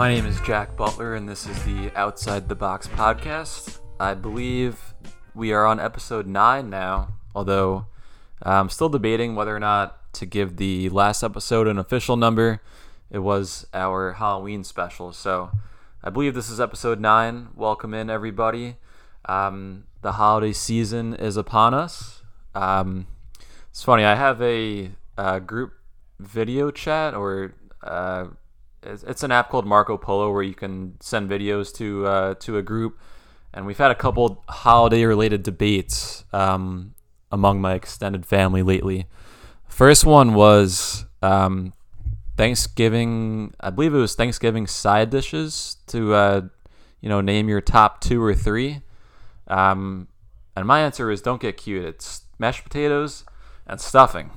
My name is Jack Butler, and this is the Outside the Bachs podcast. I believe we are on episode 9 now, although I'm still debating whether or not to give the last episode an official number. It was our Halloween special, so I believe this is episode 9. Welcome in, everybody. Um, the holiday season is upon us. Um, it's funny, I have a, a group video chat or uh, it's, an app called Marco Polo where you can send videos to uh, to a group, and we've had a couple holiday related debates um, among my extended family lately. First one was um, Thanksgiving. I believe it was Thanksgiving side dishes to uh, you know name your top two or three. Um, and my answer is don't get cute. It's mashed potatoes and stuffing,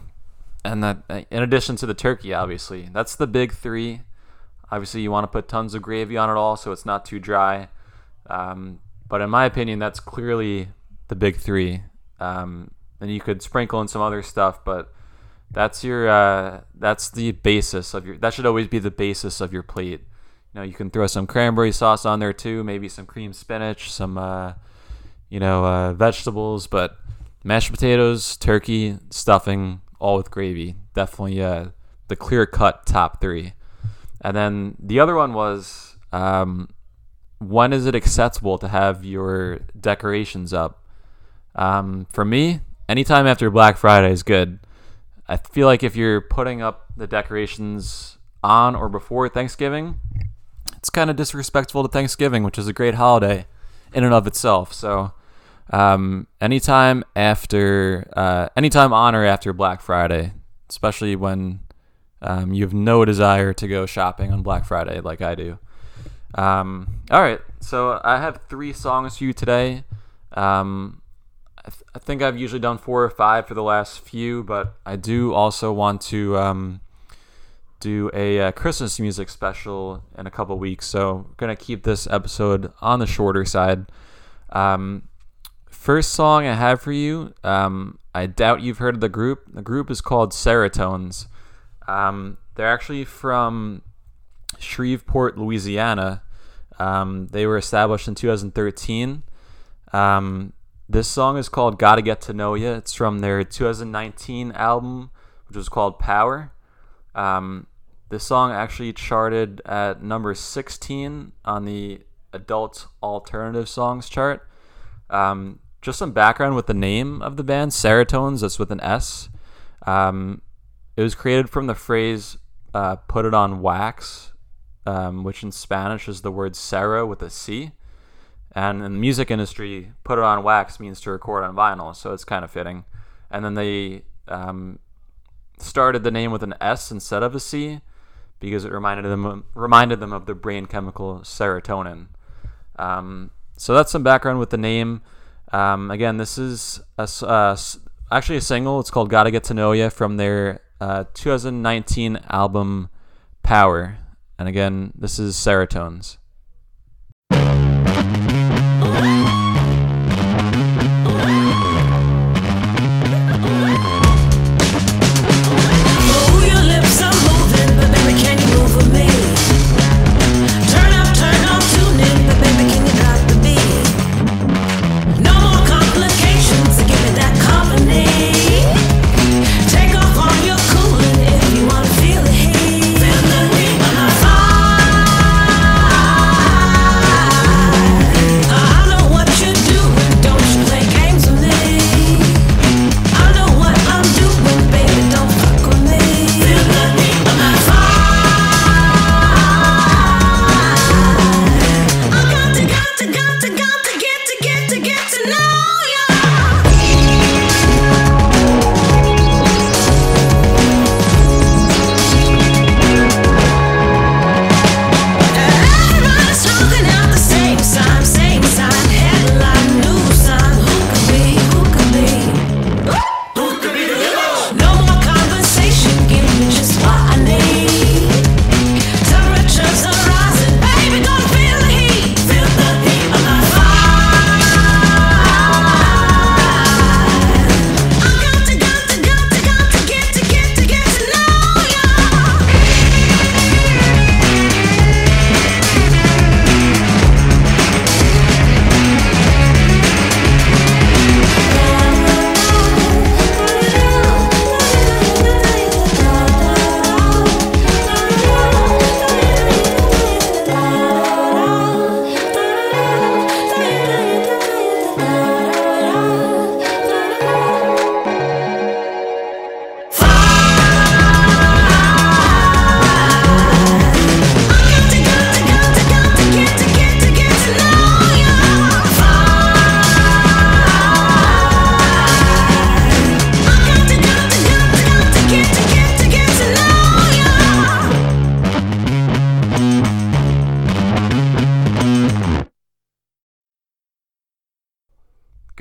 and that in addition to the turkey, obviously. That's the big three. Obviously, you want to put tons of gravy on it all, so it's not too dry. Um, but in my opinion, that's clearly the big three. Um, and you could sprinkle in some other stuff, but that's your uh, that's the basis of your. That should always be the basis of your plate. You know, you can throw some cranberry sauce on there too, maybe some cream spinach, some uh, you know uh, vegetables, but mashed potatoes, turkey, stuffing, all with gravy. Definitely uh, the clear cut top three. And then the other one was um, when is it acceptable to have your decorations up? Um, for me, anytime after Black Friday is good. I feel like if you're putting up the decorations on or before Thanksgiving, it's kind of disrespectful to Thanksgiving, which is a great holiday in and of itself. So, um, anytime after, uh, anytime on or after Black Friday, especially when um, you have no desire to go shopping on Black Friday like I do. Um, all right, so I have three songs for you today. Um, I, th- I, think I've usually done four or five for the last few, but I do also want to um, do a, uh, Christmas music special in a couple weeks. So I'm gonna keep this episode on the shorter side. Um, first song I have for you. Um, I doubt you've heard of the group. The group is called Seratones. Um, they're actually from Shreveport, Louisiana. Um, they were established in 2013. Um, this song is called Gotta Get to Know Ya. It's from their 2019 album, which was called Power. Um, this song actually charted at number 16 on the Adult Alternative Songs chart. Um, just some background with the name of the band, Seratones, that's with an S. Um, it was created from the phrase uh, "put it on wax," um, which in Spanish is the word "cera" with a C. And in the music industry, "put it on wax" means to record on vinyl, so it's kind of fitting. And then they um, started the name with an S instead of a C because it reminded them reminded them of the brain chemical serotonin. Um, so that's some background with the name. Um, again, this is a, uh, actually a single. It's called "Gotta Get to Know Ya" from their uh, 2019 album Power. And again, this is Seratones.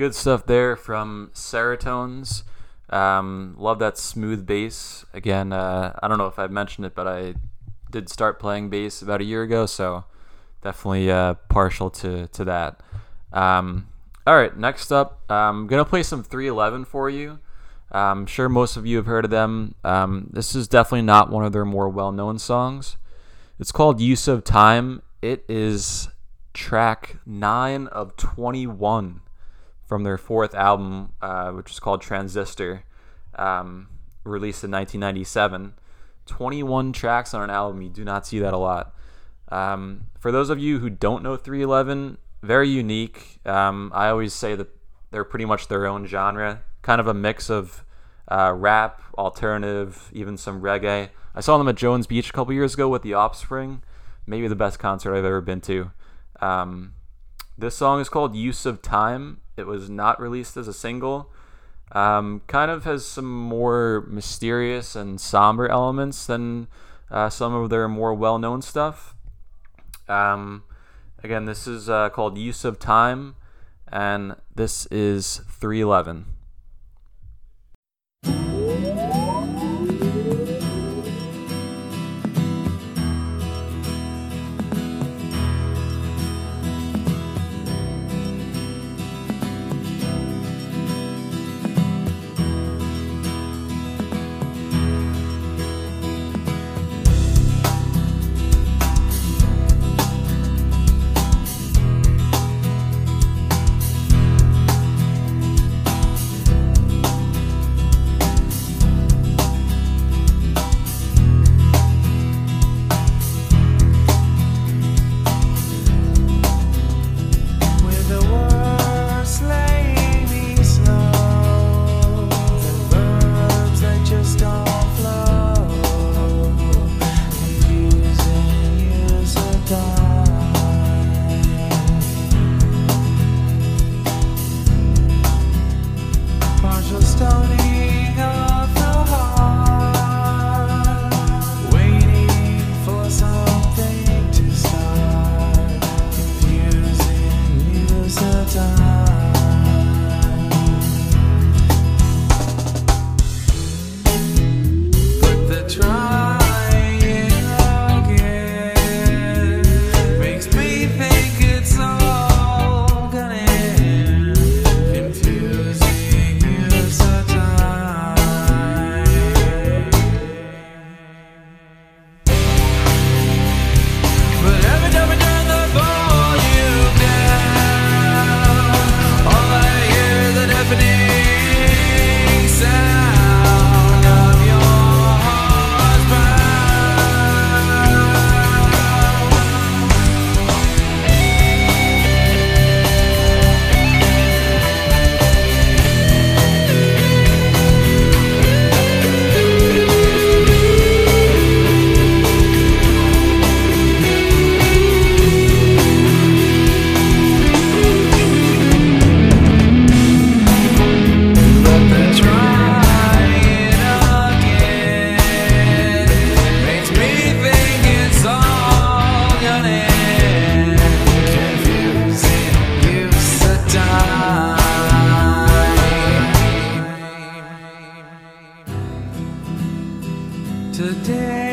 Good stuff there from Seratones. Um, love that smooth bass. Again, uh, I don't know if I've mentioned it, but I did start playing bass about a year ago, so definitely uh, partial to to that. Um, all right, next up, I'm gonna play some 311 for you. I'm sure most of you have heard of them. Um, this is definitely not one of their more well-known songs. It's called "Use of Time." It is track nine of 21 from their fourth album, uh, which is called Transistor, um, released in 1997. 21 tracks on an album. You do not see that a lot. Um, for those of you who don't know 311, very unique. Um, I always say that they're pretty much their own genre, kind of a mix of uh, rap, alternative, even some reggae. I saw them at Jones Beach a couple years ago with The Offspring, maybe the best concert I've ever been to. Um, this song is called Use of Time. It was not released as a single. Um, kind of has some more mysterious and somber elements than uh, some of their more well known stuff. Um, again, this is uh, called Use of Time, and this is 311. today.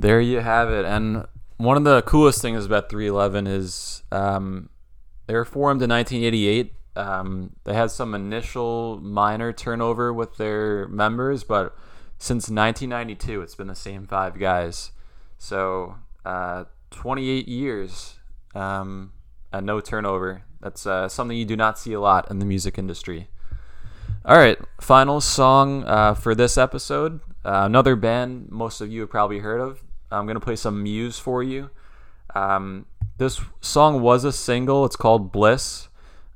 There you have it. And one of the coolest things about 311 is um, they were formed in 1988. Um, they had some initial minor turnover with their members, but since 1992, it's been the same five guys. So uh, 28 years um, and no turnover. That's uh, something you do not see a lot in the music industry. All right, final song uh, for this episode. Uh, another band most of you have probably heard of. I'm going to play some Muse for you. Um, this song was a single. It's called Bliss.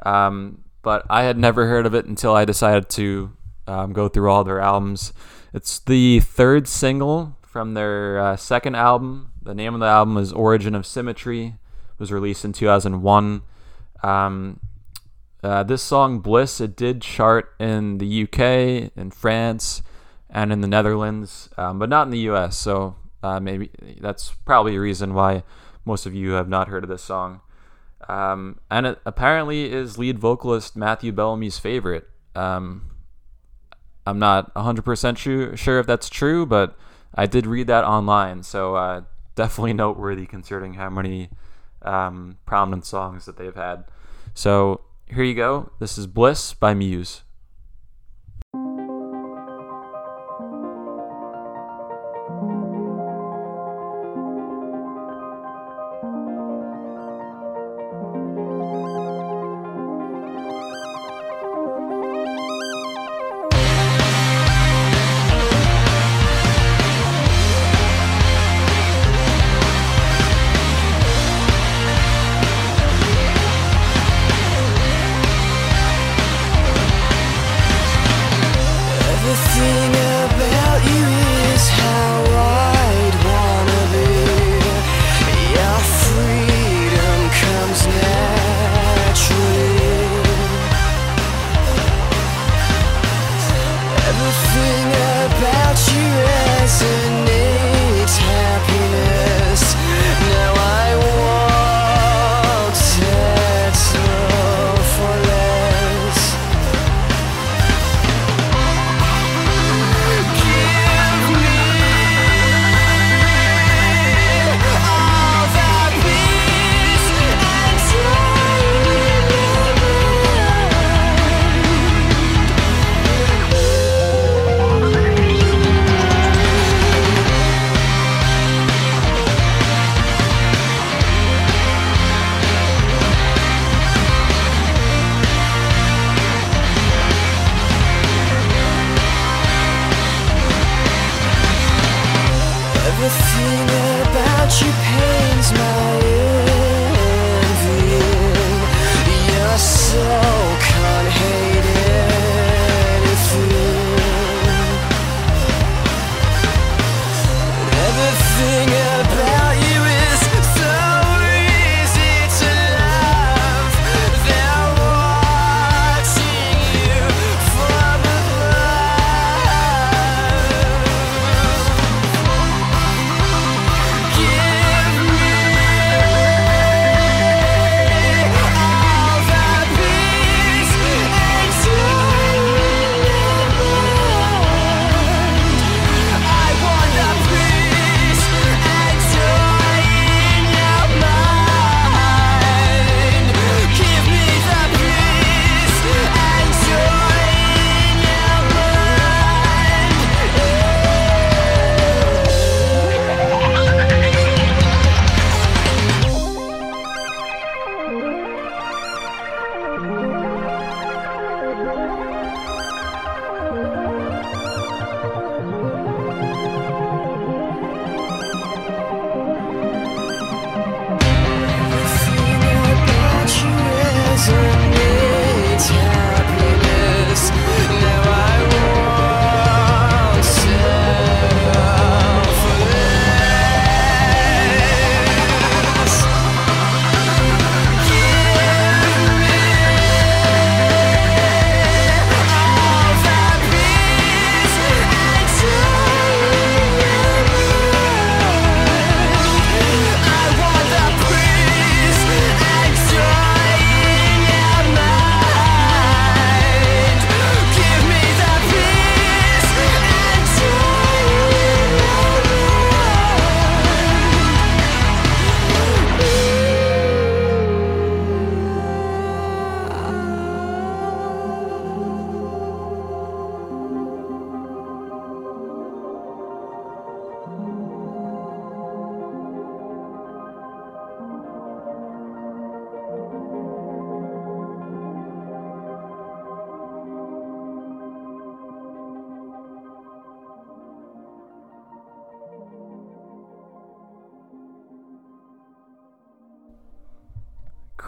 Um, but I had never heard of it until I decided to um, go through all their albums. It's the third single from their uh, second album. The name of the album is Origin of Symmetry. It was released in 2001. Um, uh, this song, Bliss, it did chart in the UK, in France, and in the Netherlands, um, but not in the US. So uh, maybe that's probably a reason why most of you have not heard of this song. Um, and it apparently is lead vocalist Matthew Bellamy's favorite. Um, I'm not 100% sure, if that's true, but I did read that online. So uh, definitely noteworthy considering how many um, prominent songs that they've had. So here you go. This is Bliss by Muse. Everything about you pains my ears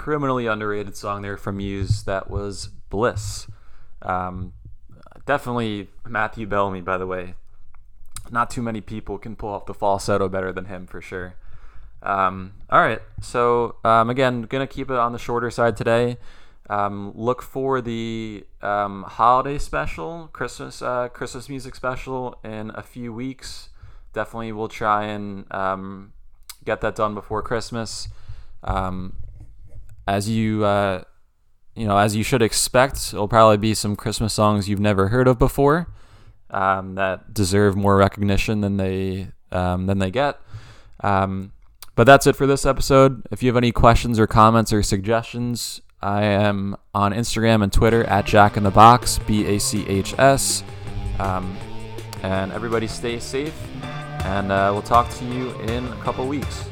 criminally underrated song there from Muse that was Bliss. Um, definitely Matthew Bellamy, by the way. Not too many people can pull off the falsetto better than him for sure. Um, all right, so um, again, gonna keep it on the shorter side today. Um, look for the um, holiday special, Christmas uh, Christmas music special in a few weeks. Definitely, we'll try and um, get that done before Christmas. Um, as you uh, you know, as you should expect, it'll probably be some Christmas songs you've never heard of before um, that deserve more recognition than they um, than they get. Um, but that's it for this episode. If you have any questions or comments or suggestions, I am on Instagram and Twitter at Jack in the Bachs, B A C H S. Um, and everybody stay safe, and uh, we'll talk to you in a couple weeks.